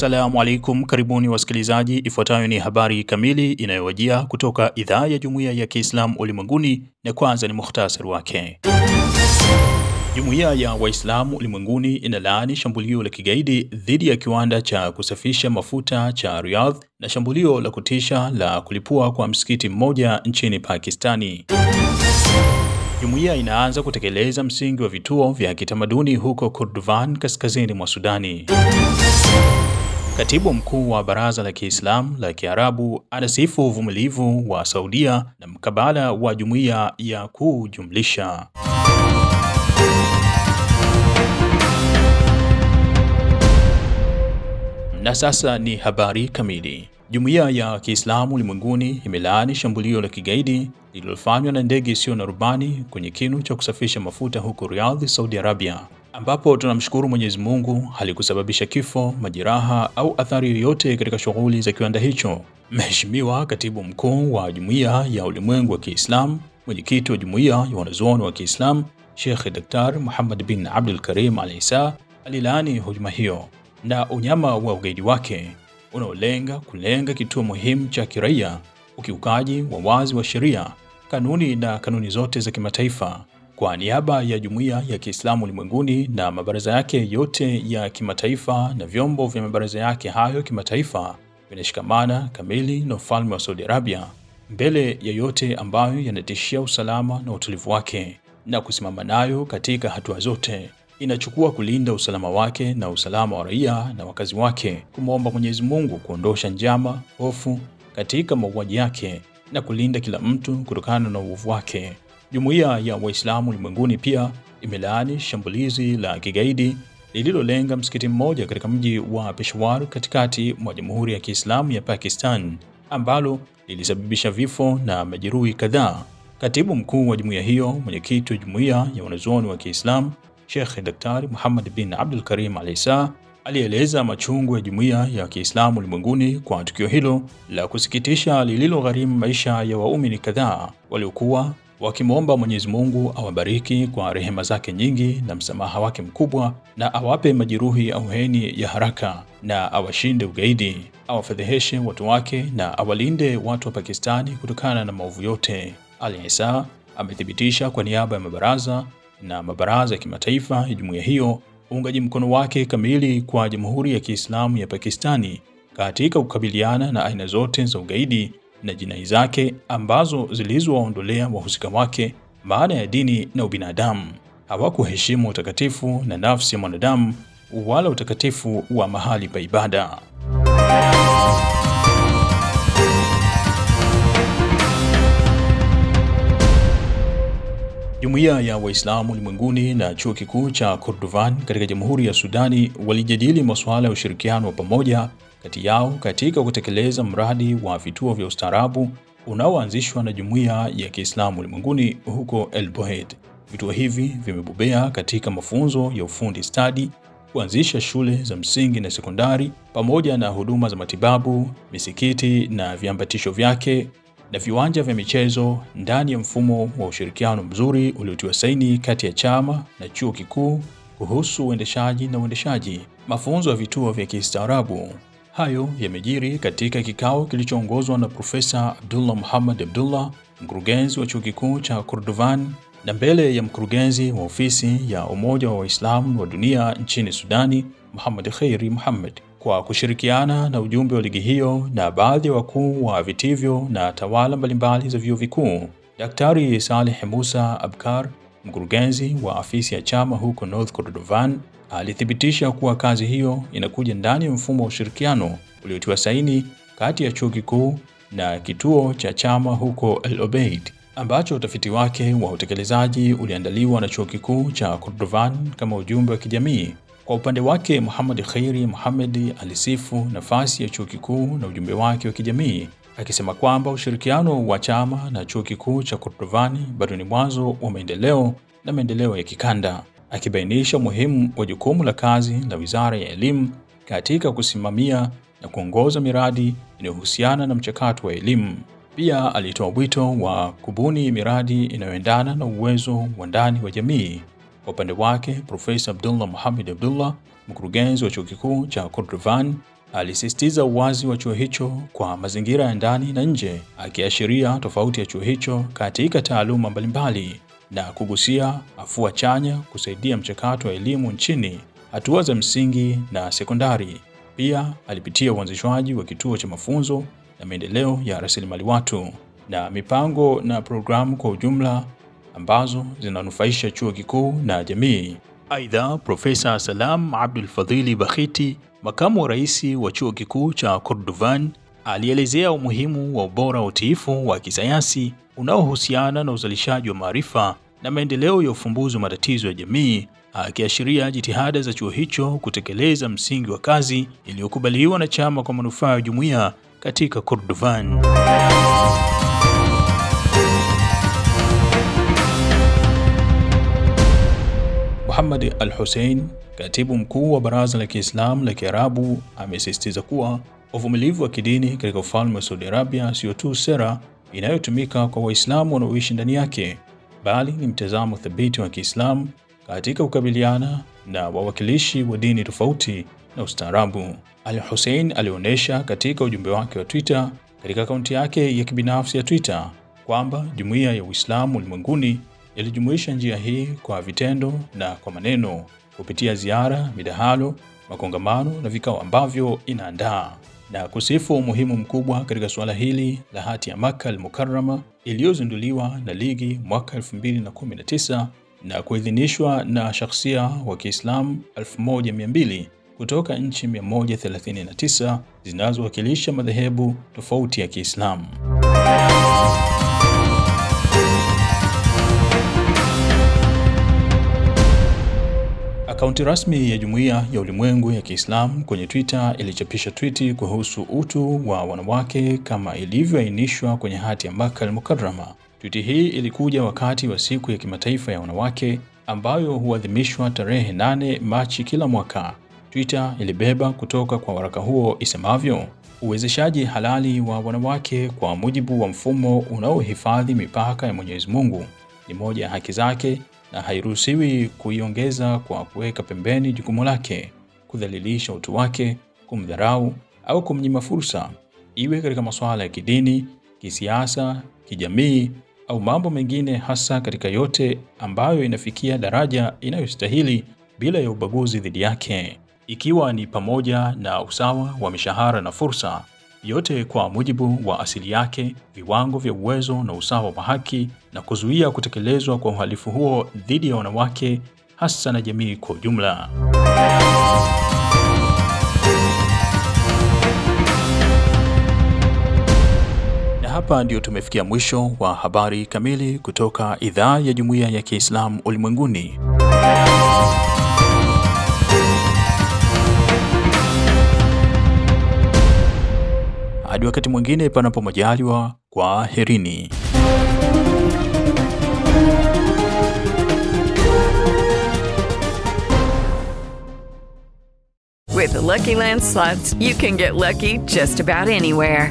Assalamu alaikum, karibuni wasikilizaji. Ifuatayo ni habari kamili inayowajia kutoka idhaa ya Jumuiya ya Kiislamu Ulimwenguni, na kwanza ni mukhtasari wake. Jumuiya ya Waislamu Ulimwenguni inalaani shambulio la kigaidi dhidi ya kiwanda cha kusafisha mafuta cha Riyadh na shambulio la kutisha la kulipua kwa msikiti mmoja nchini Pakistani. Jumuiya inaanza kutekeleza msingi wa vituo vya kitamaduni huko Kordofan kaskazini mwa Sudani. Katibu mkuu wa Baraza la Kiislamu la Kiarabu anasifu uvumilivu wa Saudia na mkabala wa jumuiya ya kujumlisha. Na sasa ni habari kamili. Jumuiya ya Kiislamu Ulimwenguni imelaani shambulio la kigaidi lililofanywa na ndege isiyo na rubani kwenye kinu cha kusafisha mafuta huko Riyadh, Saudi Arabia, ambapo tunamshukuru Mwenyezi Mungu halikusababisha kifo, majeraha au athari yoyote katika shughuli za kiwanda hicho. Mheshimiwa Katibu Mkuu wa Jumuiya ya Ulimwengu wa Kiislamu, mwenyekiti wa Jumuiya ya Wanazuoni wa Kiislamu, Sheikh Dr. Muhammad bin Abdul Karim Al-Isa alilaani hujuma hiyo na unyama wa ugaidi wake unaolenga kulenga kituo muhimu cha kiraia, ukiukaji wa wazi wa sheria, kanuni na kanuni zote za kimataifa. Kwa niaba ya jumuiya ya Kiislamu ulimwenguni na mabaraza yake yote ya kimataifa na vyombo vya mabaraza yake hayo kimataifa vinashikamana kamili na ufalme wa Saudi Arabia mbele ya yote ambayo yanatishia usalama na utulivu wake na kusimama nayo katika hatua zote inachukua kulinda usalama wake na usalama wa raia na wakazi wake, kumwomba Mwenyezi Mungu kuondosha njama, hofu katika mauaji yake na kulinda kila mtu kutokana na uovu wake. Jumuiya ya Waislamu ulimwenguni pia imelaani shambulizi la kigaidi lililolenga msikiti mmoja katika mji wa Peshawar katikati mwa Jamhuri ya Kiislamu ya Pakistan ambalo lilisababisha vifo na majeruhi kadhaa. Katibu mkuu wa jumuiya hiyo, mwenyekiti wa jumuiya ya wanazuoni wa Kiislamu Sheikh Daktari Muhammad bin Abdul Karim Al-Isa alieleza machungu ya jumuiya ya Kiislamu ulimwenguni kwa tukio hilo la kusikitisha lililogharimu maisha ya waumini kadhaa waliokuwa wakimwomba Mwenyezi Mungu awabariki kwa rehema zake nyingi na msamaha wake mkubwa na awape majeruhi auheni ya haraka na awashinde ugaidi, awafedheheshe watu wake na awalinde watu wa Pakistani kutokana na maovu yote. Ali Isa amethibitisha kwa niaba ya mabaraza na mabaraza ya kimataifa ya jumuiya hiyo uungaji mkono wake kamili kwa Jamhuri ya Kiislamu ya Pakistani katika kukabiliana na aina zote za ugaidi na jinai zake ambazo zilizowaondolea wahusika wake maana ya dini na ubinadamu. Hawakuheshimu utakatifu na nafsi ya mwanadamu wala utakatifu wa mahali pa ibada. Jumuiya ya Waislamu ulimwenguni na chuo kikuu cha Kordovan katika Jamhuri ya Sudani walijadili masuala ya ushirikiano wa pamoja kati yao katika kutekeleza mradi wa vituo vya ustaarabu unaoanzishwa na Jumuiya ya Kiislamu ulimwenguni huko El Bohed. Vituo hivi vimebobea katika mafunzo ya ufundi stadi, kuanzisha shule za msingi na sekondari, pamoja na huduma za matibabu, misikiti na viambatisho vyake na viwanja vya michezo ndani ya mfumo wa ushirikiano mzuri uliotiwa saini kati ya chama na chuo kikuu kuhusu uendeshaji na uendeshaji mafunzo ya vituo vya kistaarabu. Hayo yamejiri katika kikao kilichoongozwa na Profesa Abdullah Muhammad Abdullah, mkurugenzi wa chuo kikuu cha Kordofan, na mbele ya mkurugenzi wa ofisi ya Umoja wa Waislamu wa Dunia nchini Sudani, Muhammad Khairi Muhammad kwa kushirikiana na ujumbe wa ligi hiyo na baadhi ya wakuu wa vitivyo na tawala mbalimbali za vyuo vikuu. Daktari Saleh Musa Abkar, mkurugenzi wa afisi ya chama huko North Kordofan, alithibitisha kuwa kazi hiyo inakuja ndani ya mfumo wa ushirikiano uliotiwa saini kati ya chuo kikuu na kituo cha chama huko El Obeid ambacho utafiti wake wa utekelezaji uliandaliwa na Chuo Kikuu cha Kordovan kama ujumbe wa kijamii. Kwa upande wake, Muhammad Khairi Muhammad alisifu nafasi ya chuo kikuu na ujumbe wake wa kijamii akisema kwamba ushirikiano wa chama na Chuo Kikuu cha Kordovani bado ni mwanzo wa maendeleo na maendeleo ya kikanda, akibainisha umuhimu wa jukumu la kazi la Wizara ya Elimu katika kusimamia na kuongoza miradi inayohusiana na mchakato wa elimu. Pia alitoa wito wa kubuni miradi inayoendana na uwezo wa ndani wa jamii. Kwa upande wake, Profesa Abdullah Muhammad Abdullah, mkurugenzi wa Chuo Kikuu cha Kordofan, alisisitiza uwazi wa chuo hicho kwa mazingira ya ndani na nje, akiashiria tofauti ya chuo hicho katika taaluma mbalimbali na kugusia afua chanya kusaidia mchakato wa elimu nchini, hatua za msingi na sekondari. Pia alipitia uanzishwaji wa kituo cha mafunzo na maendeleo ya rasilimali watu na mipango na programu kwa ujumla ambazo zinanufaisha chuo kikuu na jamii. Aidha, Profesa Salam Abdul Fadhili Bakhiti, makamu wa rais wa chuo kikuu cha Kordovan, alielezea umuhimu wa ubora wa utiifu wa kisayansi unaohusiana na uzalishaji wa maarifa na maendeleo ya ufumbuzi wa matatizo ya jamii, akiashiria jitihada za chuo hicho kutekeleza msingi wa kazi iliyokubaliwa na chama kwa manufaa ya jumuiya katika Kordovan. Muhammad Al-Hussein, katibu mkuu wa Baraza la Kiislamu la Kiarabu, amesisitiza kuwa uvumilivu wa kidini katika ufalme wa Saudi Arabia sio tu sera inayotumika kwa Waislamu wanaoishi ndani yake, bali ni mtazamo thabiti wa Kiislamu katika kukabiliana na wawakilishi wa dini tofauti na ustaarabu. Al-Hussein alionyesha katika ujumbe wake wa Twitter katika akaunti yake ya kibinafsi ya Twitter kwamba jumuiya ya Uislamu ulimwenguni ilijumuisha njia hii kwa vitendo na kwa maneno kupitia ziara, midahalo, makongamano na vikao ambavyo inaandaa na kusifu umuhimu mkubwa katika suala hili la hati ya Makka al-Mukarrama iliyozinduliwa na ligi mwaka 2019 na kuidhinishwa na shakhsia wa Kiislamu 1200 kutoka nchi 139 zinazowakilisha madhehebu tofauti ya Kiislamu. Akaunti rasmi ya Jumuiya ya Ulimwengu ya Kiislamu kwenye Twitter ilichapisha twiti kuhusu utu wa wanawake kama ilivyoainishwa kwenye hati ya Makka al-Mukarrama. Twiti hii ilikuja wakati wa siku ya kimataifa ya wanawake ambayo huadhimishwa tarehe 8 Machi kila mwaka. Twitter ilibeba kutoka kwa waraka huo isemavyo: uwezeshaji halali wa wanawake kwa mujibu wa mfumo unaohifadhi mipaka ya Mwenyezi Mungu ni moja ya haki zake na hairuhusiwi kuiongeza kwa kuweka pembeni jukumu lake, kudhalilisha utu wake, kumdharau au kumnyima fursa, iwe katika masuala ya kidini, kisiasa, kijamii au mambo mengine, hasa katika yote ambayo inafikia daraja inayostahili bila ya ubaguzi dhidi yake, ikiwa ni pamoja na usawa wa mishahara na fursa, yote kwa mujibu wa asili yake, viwango vya uwezo na usawa wa haki, na kuzuia kutekelezwa kwa uhalifu huo dhidi ya wanawake, hasa na jamii kwa ujumla. Na hapa ndio tumefikia mwisho wa habari kamili kutoka idhaa ya Jumuiya ya Kiislamu Ulimwenguni. Hadi wakati mwingine, panapo majaliwa, kwa herini. With the Lucky Land slots, you can get lucky just about anywhere.